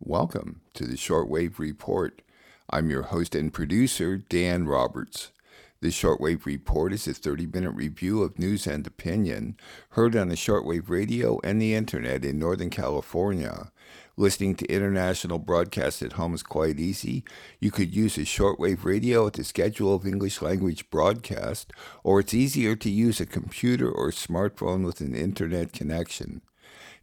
Welcome to the Shortwave Report. I'm your host and producer, Dan Roberts. The Shortwave Report is a 30 minute review of news and opinion heard on the shortwave radio and the internet in Northern California. Listening to international broadcasts at home is quite easy. You could use a shortwave radio at the schedule of English language broadcast, or it's easier to use a computer or smartphone with an internet connection.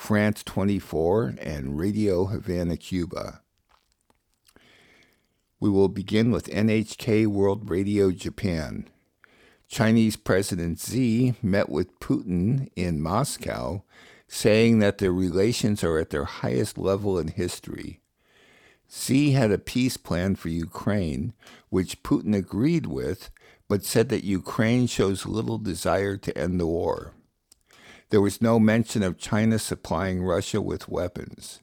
France 24, and Radio Havana, Cuba. We will begin with NHK World Radio Japan. Chinese President Xi met with Putin in Moscow, saying that their relations are at their highest level in history. Xi had a peace plan for Ukraine, which Putin agreed with, but said that Ukraine shows little desire to end the war. There was no mention of China supplying Russia with weapons.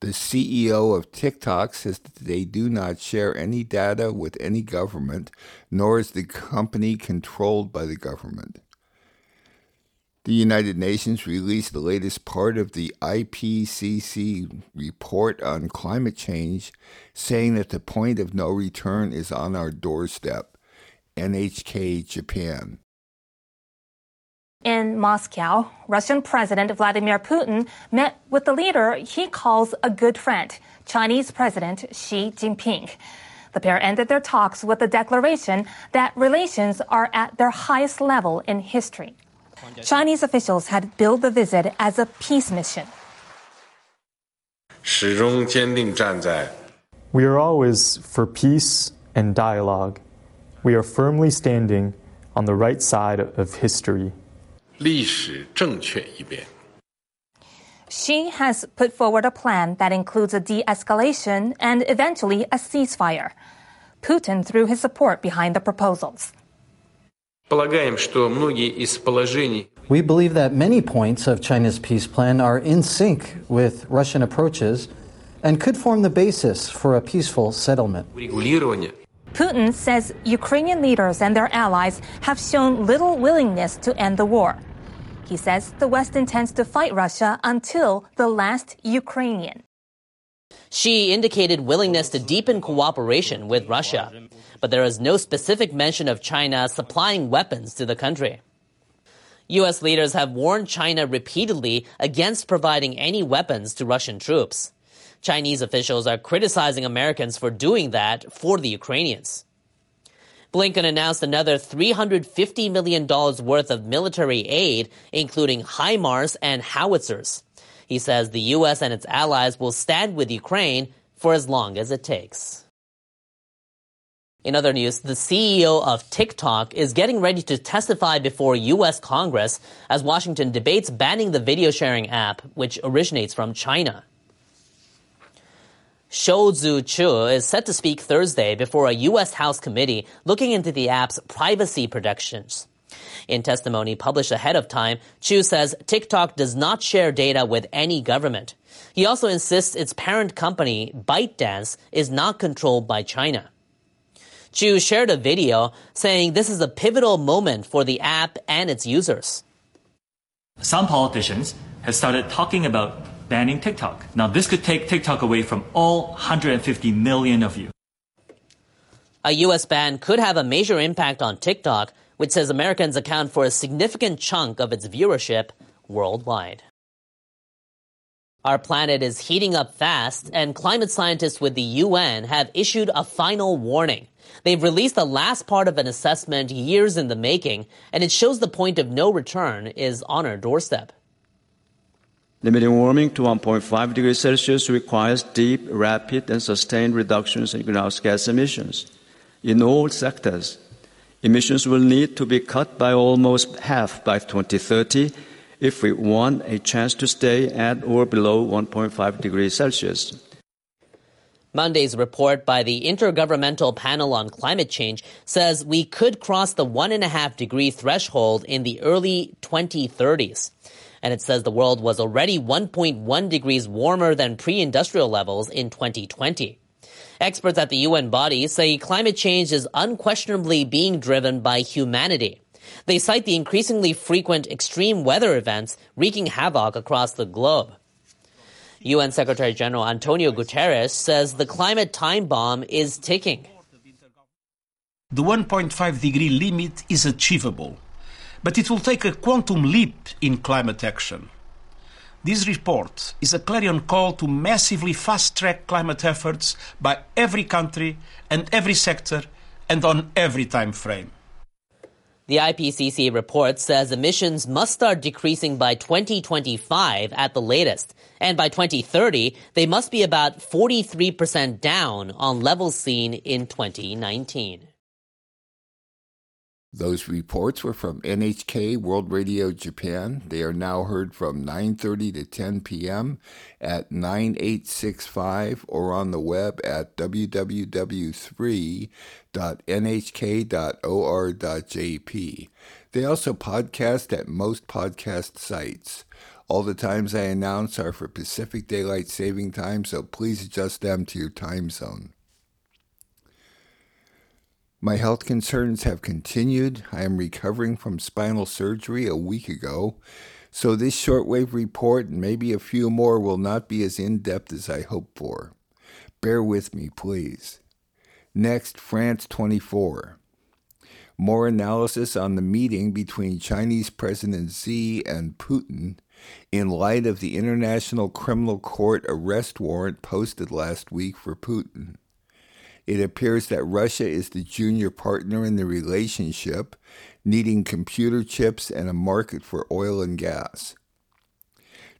The CEO of TikTok says that they do not share any data with any government, nor is the company controlled by the government. The United Nations released the latest part of the IPCC report on climate change, saying that the point of no return is on our doorstep. NHK Japan. In Moscow, Russian President Vladimir Putin met with the leader he calls a good friend, Chinese President Xi Jinping. The pair ended their talks with a declaration that relations are at their highest level in history. Chinese officials had billed the visit as a peace mission. We are always for peace and dialogue. We are firmly standing on the right side of history. 历史正确一边。Xi has put forward a plan that includes a de escalation and eventually a ceasefire. Putin threw his support behind the proposals. We believe that many points of China's peace plan are in sync with Russian approaches and could form the basis for a peaceful settlement. Putin says Ukrainian leaders and their allies have shown little willingness to end the war. He says the West intends to fight Russia until the last Ukrainian. Xi indicated willingness to deepen cooperation with Russia, but there is no specific mention of China supplying weapons to the country. U.S. leaders have warned China repeatedly against providing any weapons to Russian troops. Chinese officials are criticizing Americans for doing that for the Ukrainians. Blinken announced another $350 million worth of military aid, including HIMARS and howitzers. He says the U.S. and its allies will stand with Ukraine for as long as it takes. In other news, the CEO of TikTok is getting ready to testify before U.S. Congress as Washington debates banning the video sharing app, which originates from China. Shou Zi Chew is set to speak Thursday before a U.S. House committee looking into the app's privacy protections. In testimony published ahead of time, Chew says TikTok does not share data with any government. He also insists its parent company, ByteDance, is not controlled by China. Chew shared a video saying this is a pivotal moment for the app and its users. Some politicians have started talking about banning TikTok. Now, this could take TikTok away from all 150 million of you. A U.S. ban could have a major impact on TikTok, which says Americans account for a significant chunk of its viewership worldwide. Our planet is heating up fast, and climate scientists with the UN have issued a final warning. They've released the last part of an assessment years in the making, and it shows the point of no return is on our doorstep. Limiting warming to 1.5 degrees Celsius requires deep, rapid, and sustained reductions in greenhouse gas emissions. In all sectors, emissions will need to be cut by almost half by 2030 if we want a chance to stay at or below 1.5 degrees Celsius. Monday's report by the Intergovernmental Panel on Climate Change says we could cross the one and a half degree threshold in the early 2030s. And it says the world was already 1.1 degrees warmer than pre-industrial levels in 2020. Experts at the UN body say climate change is unquestionably being driven by humanity. They cite the increasingly frequent extreme weather events wreaking havoc across the globe. UN Secretary General Antonio Guterres says the climate time bomb is ticking. The 1.5 degree limit is achievable, but it will take a quantum leap in climate action. This report is a clarion call to massively fast track climate efforts by every country and every sector and on every time frame. The IPCC report says emissions must start decreasing by 2025 at the latest, and by 2030, they must be about 43% down on levels seen in 2019. Those reports were from NHK World Radio Japan. They are now heard from 9:30 to 10 p.m. at 9865 or on the web at www.3.nhk.or.jp. They also podcast at most podcast sites. All the times I announce are for Pacific Daylight Saving Time, so please adjust them to your time zone. My health concerns have continued. I am recovering from spinal surgery a week ago, so this shortwave report and maybe a few more will not be as in depth as I hoped for. Bear with me, please. Next, France 24. More analysis on the meeting between Chinese President Xi and Putin in light of the International Criminal Court arrest warrant posted last week for Putin. It appears that Russia is the junior partner in the relationship, needing computer chips and a market for oil and gas.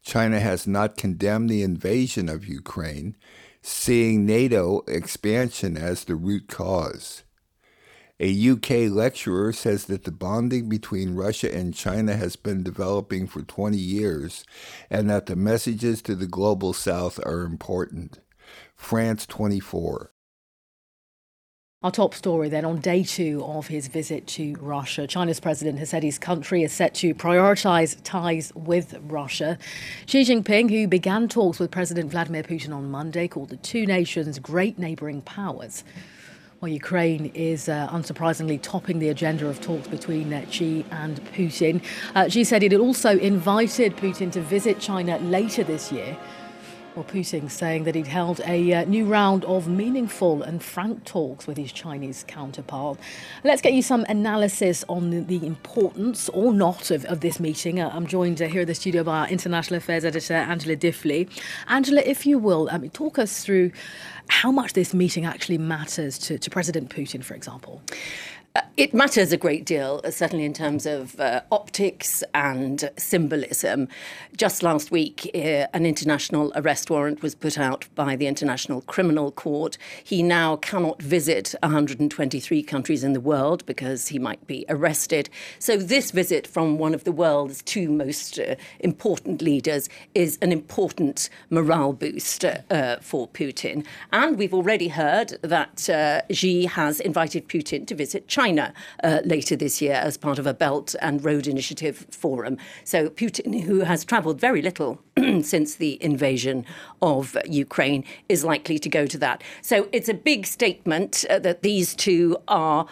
China has not condemned the invasion of Ukraine, seeing NATO expansion as the root cause. A UK lecturer says that the bonding between Russia and China has been developing for 20 years and that the messages to the global south are important. France 24. Our top story then on day two of his visit to Russia. China's president has said his country is set to prioritize ties with Russia. Xi Jinping, who began talks with President Vladimir Putin on Monday, called the two nations great neighboring powers. Well, Ukraine is uh, unsurprisingly topping the agenda of talks between uh, Xi and Putin. Uh, Xi said it had also invited Putin to visit China later this year. Well, Putin saying that he'd held a uh, new round of meaningful and frank talks with his Chinese counterpart. Let's get you some analysis on the, importance or not of, of this meeting. Uh, I'm joined uh, here in the studio by our international affairs editor, Angela Diffley. Angela, if you will, um, talk us through how much this meeting actually matters to, to President Putin, for example. Uh, it matters a great deal, uh, certainly in terms of uh, optics and symbolism. Just last week, uh, an international arrest warrant was put out by the International Criminal Court. He now cannot visit 123 countries in the world because he might be arrested. So, this visit from one of the world's two most uh, important leaders is an important morale boost for Putin. And we've already heard that Xi has invited Putin to visit China. China uh, later this year as part of a Belt and Road Initiative forum. So Putin, who has travelled very little since the invasion of Ukraine, is likely to go to that. So it's a big statement uh, that these two are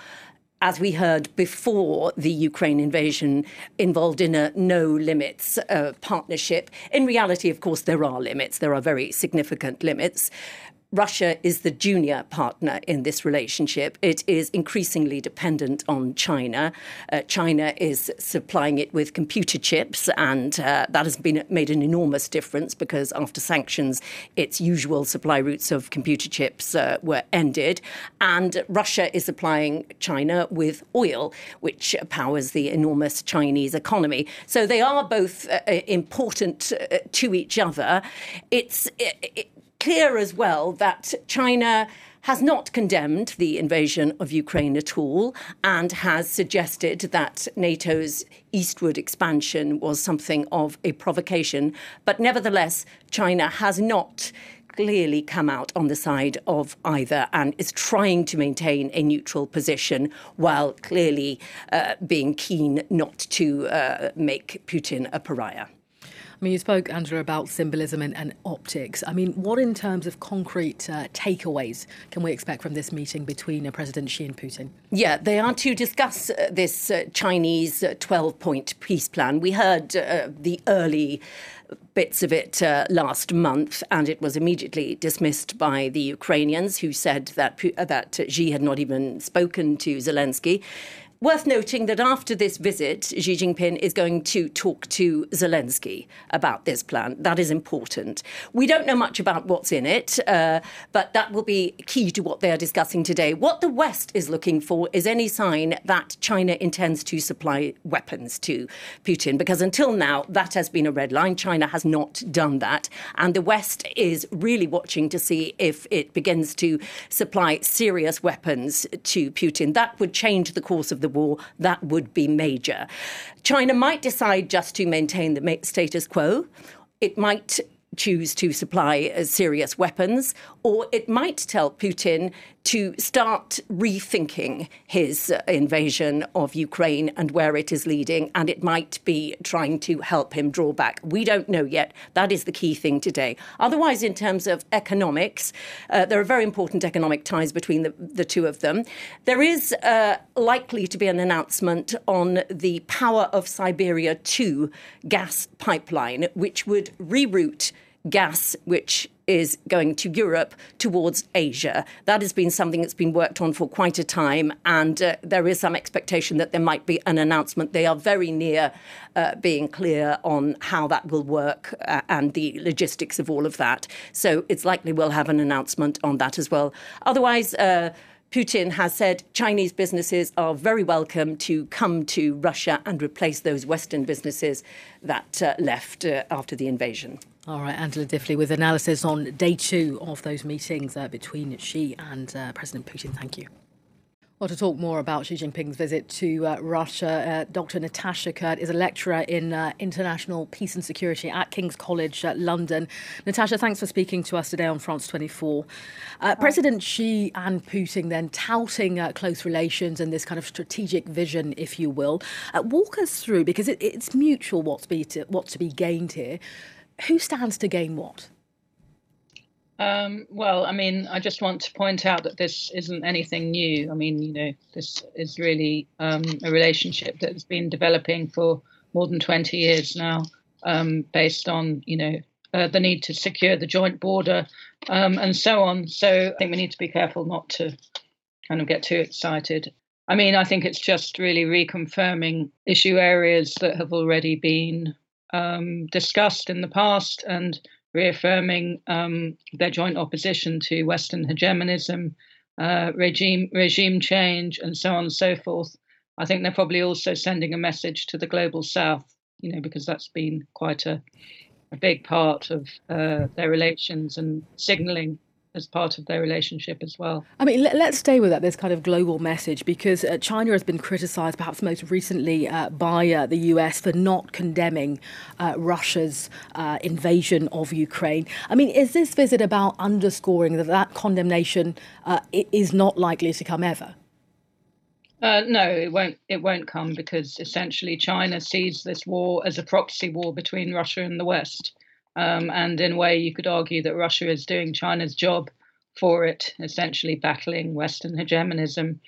as we heard before the Ukraine invasion, involved in a no limits uh, partnership. In reality, of course, there are limits. There are very significant limits. Russia is the junior partner in this relationship. It is increasingly dependent on China. Uh, China is supplying it with computer chips, and uh, that has been made an enormous difference because after sanctions, its usual supply routes of computer chips uh, were ended. And Russia is supplying China with oil, which powers the enormous Chinese economy. So they are both uh, important uh, to each other. It's it, clear as well that China has not condemned the invasion of Ukraine at all and has suggested that NATO's eastward expansion was something of a provocation. But nevertheless, China has not clearly come out on the side of either and is trying to maintain a neutral position while clearly uh, being keen not to uh, make Putin a pariah. I mean, you spoke, Angela, about symbolism and, and optics. I mean, what in terms of concrete uh, takeaways can we expect from this meeting between uh, President Xi and Putin? Yeah, they are to discuss uh, this uh, Chinese 12 point peace plan. We heard uh, the early bits of it uh, last month, and it was immediately dismissed by the Ukrainians, who said that uh, that Xi had not even spoken to Zelensky. Worth noting that after this visit, Xi Jinping is going to talk to Zelensky about this plan. That is important. We don't know much about what's in it, uh, but that will be key to what they are discussing today. What the West is looking for is any sign that China intends to supply weapons to Putin, because until now, that has been a red line. China has not done that. And the West is really watching to see if it begins to supply serious weapons to Putin. That would change the course of the war, that would be major. China might decide just to maintain the status quo. It might choose to supply uh, serious weapons, or it might tell Putin to start rethinking his uh, invasion of Ukraine and where it is leading, and it might be trying to help him draw back. We don't know yet. That is the key thing today. Otherwise, in terms of economics, uh, there are very important economic ties between the, the two of them. There is uh, likely to be an announcement on the Power of Siberia 2 gas pipeline, which would reroute gas, which is going to Europe towards Asia. That has been something that's been worked on for quite a time, and uh, there is some expectation that there might be an announcement. They are very near uh, being clear on how that will work uh, and the logistics of all of that. So it's likely we'll have an announcement on that as well. Otherwise, uh, Putin has said Chinese businesses are very welcome to come to Russia and replace those Western businesses that uh, left uh, after the invasion. All right, Angela Diffley with analysis on day two of those meetings uh, between Xi and uh, President Putin. Thank you. Well, to talk more about Xi Jinping's visit to uh, Russia, uh, Dr. Natasha Kuhrt is a lecturer in uh, international peace and security at King's College uh, London. Natasha, thanks for speaking to us today on France 24. Uh, President Xi and Putin then touting uh, close relations and this kind of strategic vision, if you will. walk us through, because it, it's mutual what's, be to, what's to be gained here. Who stands to gain what? Um, well, I mean, I just want to point out that this isn't anything new. I mean, you know, this is really um, a relationship that has been developing for more than 20 years now, um, based on, you know, uh, the need to secure the joint border um, and so on. So I think we need to be careful not to kind of get too excited. I mean, I think it's just really reconfirming issue areas that have already been um, discussed in the past and reaffirming um, their joint opposition to Western hegemonism, uh, regime regime change, and so on and so forth. I think they're probably also sending a message to the global South, you know, because that's been quite a, a big part of uh, their relations and signalling as part of their relationship as well. I mean, let, us stay with that, this kind of global message, because uh, China has been criticised, perhaps most recently uh, by uh, the US, for not condemning uh, Russia's uh, invasion of Ukraine. I mean, is this visit about underscoring that that condemnation uh, is not likely to come ever? no, it won't. It won't come because essentially China sees this war as a proxy war between Russia and the West. Um, and in a way, you could argue that Russia is doing China's job for it, essentially battling Western hegemonism,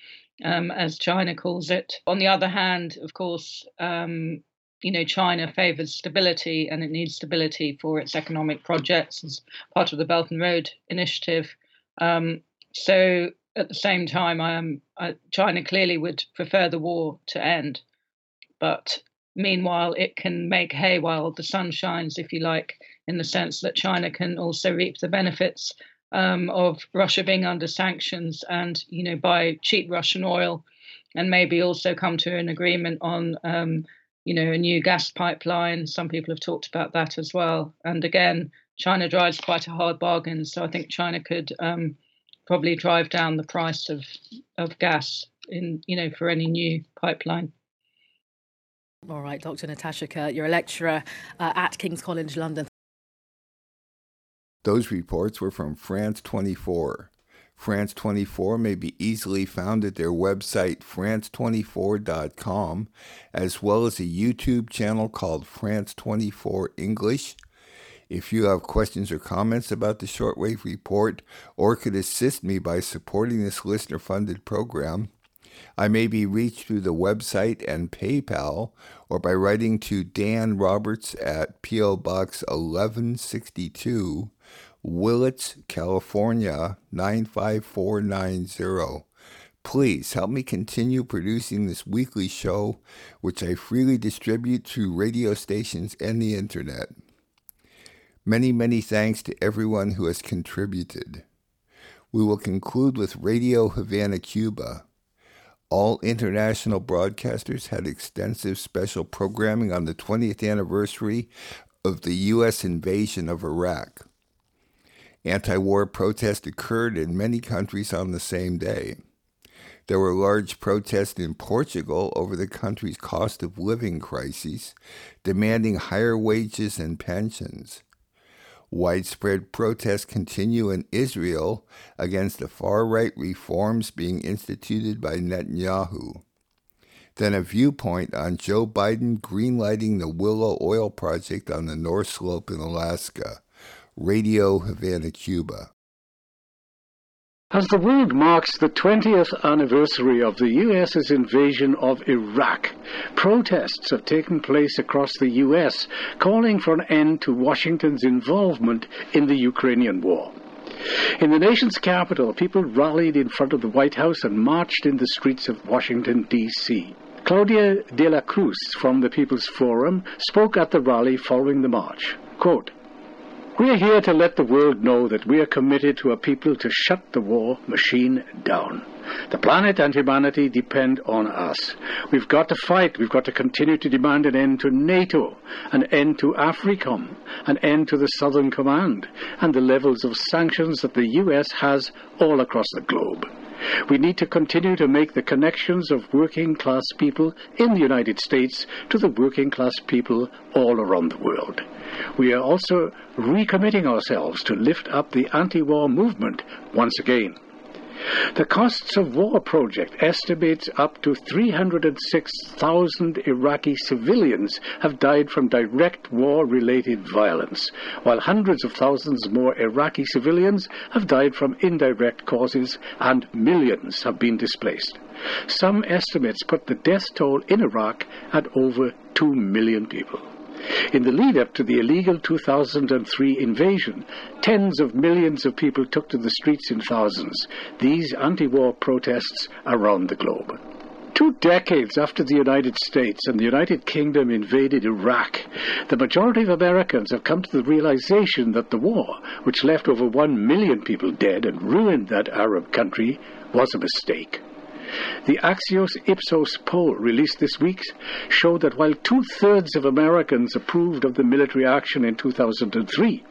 um, as China calls it. On the other hand, of course, um, you know, China favors stability and it needs stability for its economic projects as part of the Belt and Road Initiative. Um, so at the same time, China clearly would prefer the war to end. But meanwhile, it can make hay while the sun shines, if you like, in the sense that China can also reap the benefits um, of Russia being under sanctions and, you know, buy cheap Russian oil and maybe also come to an agreement on, um, you know, a new gas pipeline. Some people have talked about that as well. And again, China drives quite a hard bargain. So I think China could um, probably drive down the price of, of gas in, you know, for any new pipeline. All right, Dr. Natasha Kuhrt, you're a lecturer uh, at King's College London. Those reports were from France 24. France 24 may be easily found at their website france24.com, as well as a YouTube channel called France 24 English. If you have questions or comments about the Shortwave Report or could assist me by supporting this listener funded program, I may be reached through the website and PayPal or by writing to Dan Roberts at P.O. Box 1162, Willits, California 95490. Please help me continue producing this weekly show, which I freely distribute through radio stations and the internet. Many, many thanks to everyone who has contributed. We will conclude with Radio Havana, Cuba. All international broadcasters had extensive special programming on the 20th anniversary of the U.S. invasion of Iraq. Anti war protests occurred in many countries on the same day. There were large protests in Portugal over the country's cost of living crises, demanding higher wages and pensions. Widespread protests continue in Israel against the far right reforms being instituted by Netanyahu. Then a viewpoint on Joe Biden greenlighting the Willow Oil Project on the North Slope in Alaska. Radio Havana, Cuba. As the world marks the 20th anniversary of the US's invasion of Iraq, protests have taken place across the US calling for an end to Washington's involvement in the Ukrainian war. In the nation's capital, people rallied in front of the White House and marched in the streets of Washington, D.C. Claudia de la Cruz from the People's Forum spoke at the rally following the march. Quote, we are here to let the world know that we are committed to a people to shut the war machine down. The planet and humanity depend on us. We've got to fight. We've got to continue to demand an end to NATO, an end to AFRICOM, an end to the Southern Command, and the levels of sanctions that the US has all across the globe. We need to continue to make the connections of working class people in the United States to the working class people all around the world. We are also recommitting ourselves to lift up the anti war movement once again. The Costs of War project estimates up to 306,000 Iraqi civilians have died from direct war related violence, while hundreds of thousands more Iraqi civilians have died from indirect causes and millions have been displaced. Some estimates put the death toll in Iraq at over 2 million people. In the lead up to the illegal 2003 invasion, tens of millions of people took to the streets in thousands, these anti war protests around the globe. Two decades after the United States and the United Kingdom invaded Iraq, the majority of Americans have come to the realization that the war, which left over one million people dead and ruined that Arab country, was a mistake. The Axios Ipsos poll released this week showed that while two thirds of Americans approved of the military action in 2003,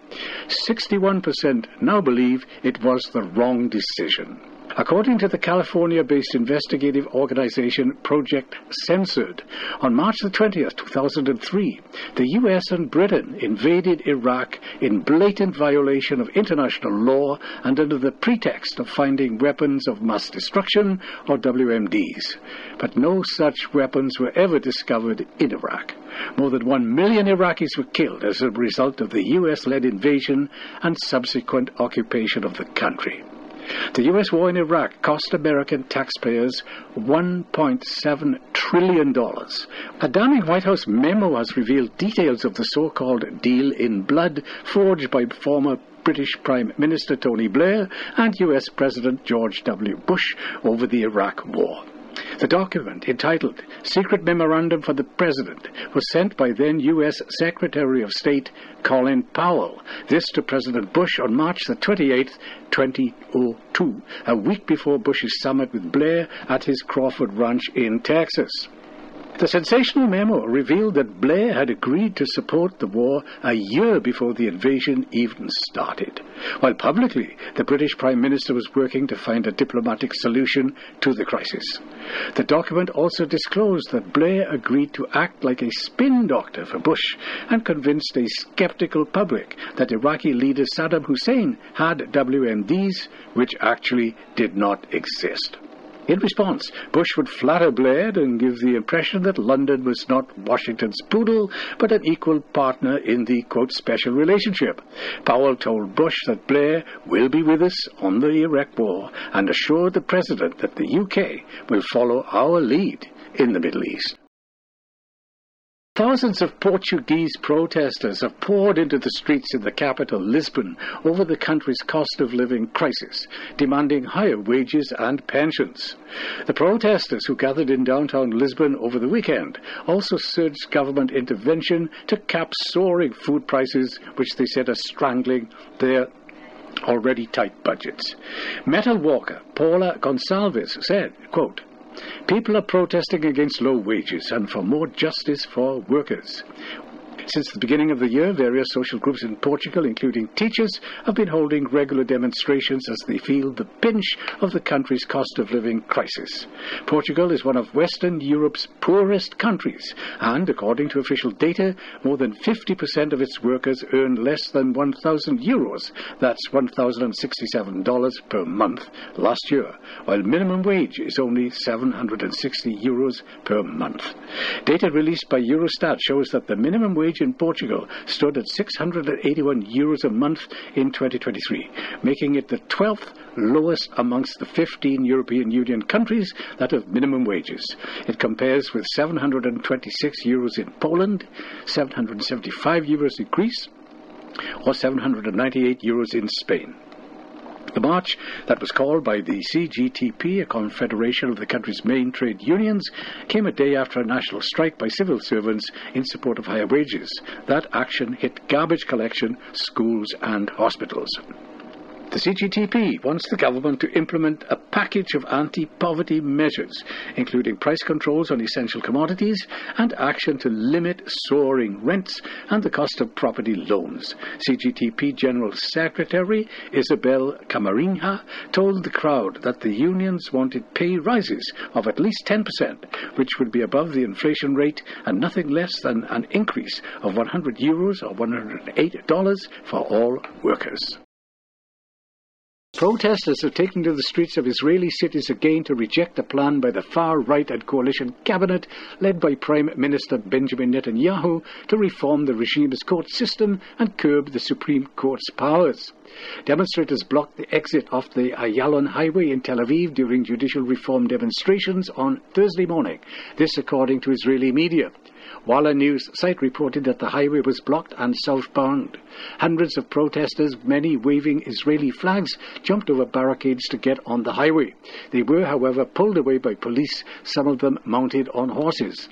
61% now believe it was the wrong decision. According to the California based investigative organization Project Censored, on March the 20th, 2003, the US and Britain invaded Iraq in blatant violation of international law and under the pretext of finding weapons of mass destruction, or WMDs. But no such weapons were ever discovered in Iraq. More than one million Iraqis were killed as a result of the US led invasion and subsequent occupation of the country. The U.S. war in Iraq cost American taxpayers $1.7 trillion. A damning White House memo has revealed details of the so called deal in blood forged by former British Prime Minister Tony Blair and US President George W. Bush over the Iraq War. The document, entitled Secret Memorandum for the President, was sent by then U.S. Secretary of State Colin Powell, this to President Bush on March the 28th, 2002, a week before Bush's summit with Blair at his Crawford Ranch in Texas. The sensational memo revealed that Blair had agreed to support the war a year before the invasion even started, while publicly the British Prime Minister was working to find a diplomatic solution to the crisis. The document also disclosed that Blair agreed to act like a spin doctor for Bush and convinced a skeptical public that Iraqi leader Saddam Hussein had WMDs, which actually did not exist. In response, Bush would flatter Blair and give the impression that London was not Washington's poodle, but an equal partner in the, quote, special relationship. Powell told Bush that Blair will be with us on the Iraq war and assured the President that the UK will follow our lead in the Middle East. Thousands of Portuguese protesters have poured into the streets in the capital, Lisbon, over the country's cost of living crisis, demanding higher wages and pensions. The protesters who gathered in downtown Lisbon over the weekend also urged government intervention to cap soaring food prices, which they said are strangling their already tight budgets. Metal walker Paula Gonsalves said, quote, People are protesting against low wages and for more justice for workers. Since the beginning of the year, various social groups in Portugal, including teachers, have been holding regular demonstrations as they feel the pinch of the country's cost of living crisis. Portugal is one of Western Europe's poorest countries, and according to official data, more than 50% of its workers earn less than 1,000 euros. That's $1,067 per month last year, while minimum wage is only 760 euros per month. Data released by Eurostat shows that the minimum wage in Portugal stood at 681 euros a month in 2023, making it the 12th lowest amongst the 15 European Union countries that have minimum wages. It compares with 726 euros in Poland, 775 euros in Greece, or 798 euros in Spain. The march that was called by the CGTP, a confederation of the country's main trade unions, came a day after a national strike by civil servants in support of higher wages. That action hit garbage collection, schools, and hospitals. The CGTP wants the government to implement a package of anti poverty measures, including price controls on essential commodities and action to limit soaring rents and the cost of property loans. CGTP General Secretary Isabel Camarinha told the crowd that the unions wanted pay rises of at least 10%, which would be above the inflation rate and nothing less than an increase of 100 euros or $108 for all workers. Protesters are taking to the streets of Israeli cities again to reject a plan by the far right and coalition cabinet led by Prime Minister Benjamin Netanyahu to reform the regime's court system and curb the Supreme Court's powers. Demonstrators blocked the exit off the Ayalon Highway in Tel Aviv during judicial reform demonstrations on Thursday morning, this according to Israeli media. Walla News site reported that the highway was blocked and southbound. Hundreds of protesters, many waving Israeli flags, jumped over barricades to get on the highway. They were, however, pulled away by police, some of them mounted on horses.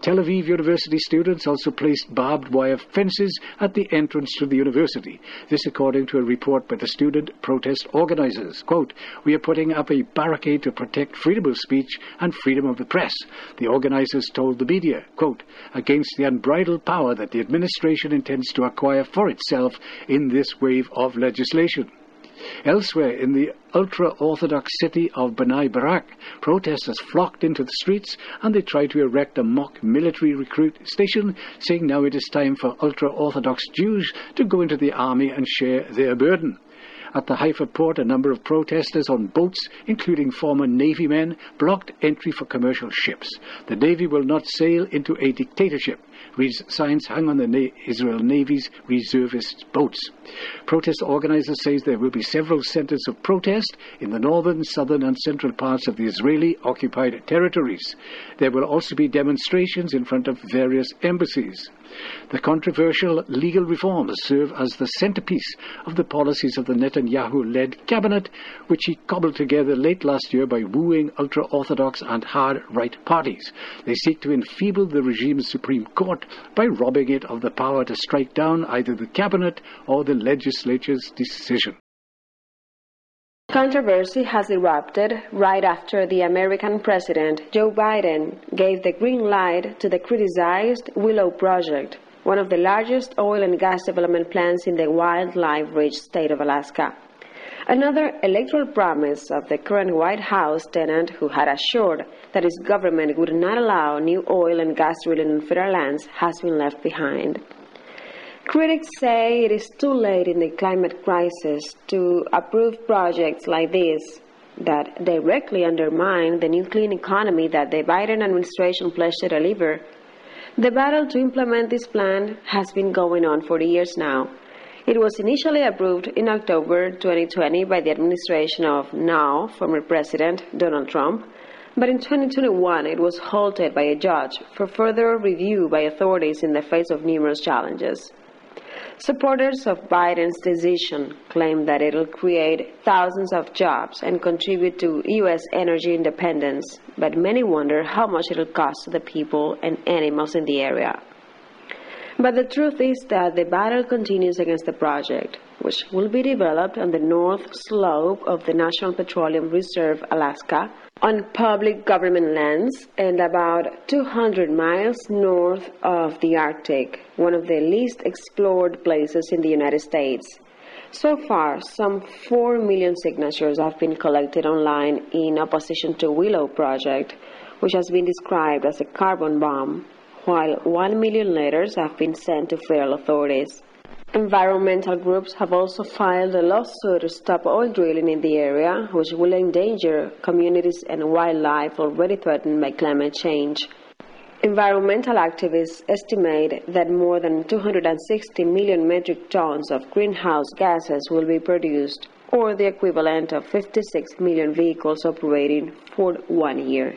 Tel Aviv University students also placed barbed wire fences at the entrance to the university. This according to a report by the student protest organizers. Quote, We are putting up a barricade to protect freedom of speech and freedom of the press. The organizers told the media, quote, against the unbridled power that the administration intends to acquire for itself in this wave of legislation. Elsewhere in the ultra Orthodox city of Bnei Barak, protesters flocked into the streets and they tried to erect a mock military recruit station, saying now it is time for ultra Orthodox Jews to go into the army and share their burden. At the Haifa port, a number of protesters on boats, including former Navy men, blocked entry for commercial ships. The Navy will not sail into a dictatorship, reads signs hung on the Na- Israel Navy's reservist boats. Protest organizers say there will be several centers of protest in the northern, southern, and central parts of the Israeli occupied territories. There will also be demonstrations in front of various embassies. The controversial legal reforms serve as the centerpiece of the policies of the Netanyahu led cabinet, which he cobbled together late last year by wooing ultra Orthodox and hard right parties. They seek to enfeeble the regime's Supreme Court by robbing it of the power to strike down either the cabinet or the legislature's decision. Controversy has erupted right after the American president, Joe Biden, gave the green light to the criticized Willow Project, one of the largest oil and gas development plants in the wildlife rich state of Alaska. Another electoral promise of the current White House tenant, who had assured that his government would not allow new oil and gas drilling on federal lands, has been left behind. Critics say it is too late in the climate crisis to approve projects like this that directly undermine the new clean economy that the Biden administration pledged to deliver. The battle to implement this plan has been going on for years now. It was initially approved in October 2020 by the administration of now former President Donald Trump, but in 2021 it was halted by a judge for further review by authorities in the face of numerous challenges. Supporters of Biden's decision claim that it'll create thousands of jobs and contribute to U.S. energy independence, but many wonder how much it'll cost the people and animals in the area. But the truth is that the battle continues against the project, which will be developed on the north slope of the National Petroleum Reserve, Alaska, on public government lands and about 200 miles north of the Arctic, one of the least explored places in the United States. So far, some 4 million signatures have been collected online in opposition to Willow Project, which has been described as a carbon bomb, while 1 million letters have been sent to federal authorities. Environmental groups have also filed a lawsuit to stop oil drilling in the area, which will endanger communities and wildlife already threatened by climate change. Environmental activists estimate that more than 260 million metric tons of greenhouse gases will be produced, or the equivalent of 56 million vehicles operating for one year.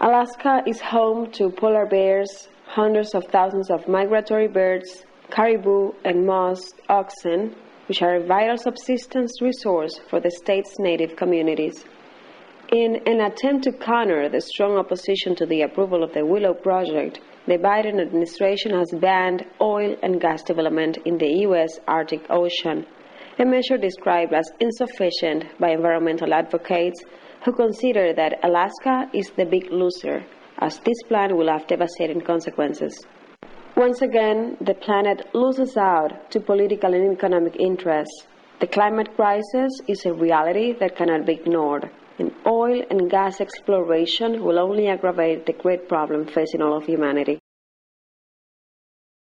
Alaska is home to polar bears, hundreds of thousands of migratory birds, caribou, and musk oxen, which are a vital subsistence resource for the state's native communities. In an attempt to counter the strong opposition to the approval of the Willow Project, the Biden administration has banned oil and gas development in the U.S. Arctic Ocean, a measure described as insufficient by environmental advocates who consider that Alaska is the big loser, as this plan will have devastating consequences. Once again, the planet loses out to political and economic interests. The climate crisis is a reality that cannot be ignored, and oil and gas exploration will only aggravate the great problem facing all of humanity.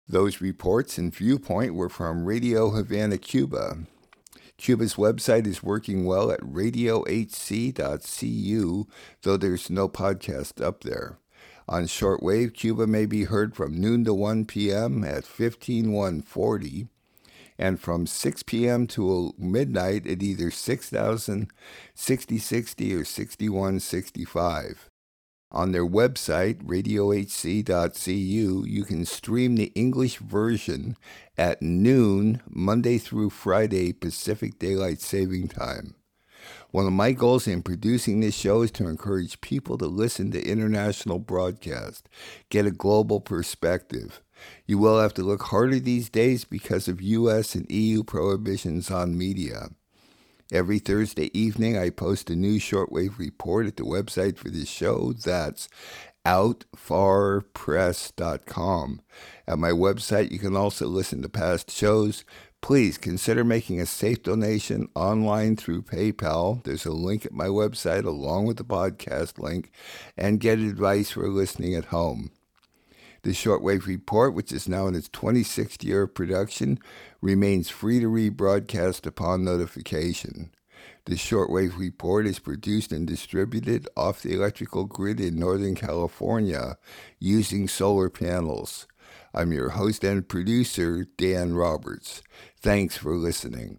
Those reports and viewpoint were from Radio Havana, Cuba. Cuba's website is working well at radiohc.cu, though there's no podcast up there. On shortwave, Cuba may be heard from noon to 1 p.m. at 15140 and from 6 p.m. to midnight at either 6000, 6060, or 6165. On their website, radiohc.cu, you can stream the English version at noon, Monday through Friday, Pacific Daylight Saving Time. One of my goals in producing this show is to encourage people to listen to international broadcast, get a global perspective. You will have to look harder these days because of US and EU prohibitions on media. Every Thursday evening, I post a new shortwave report at the website for this show. That's outfarpress.com. At my website, you can also listen to past shows, Please consider making a safe donation online through PayPal. There's a link at my website along with the podcast link and get advice for listening at home. The Shortwave Report, which is now in its 26th year of production, remains free to rebroadcast upon notification. The Shortwave Report is produced and distributed off the electrical grid in Northern California using solar panels. I'm your host and producer, Dan Roberts. Thanks for listening.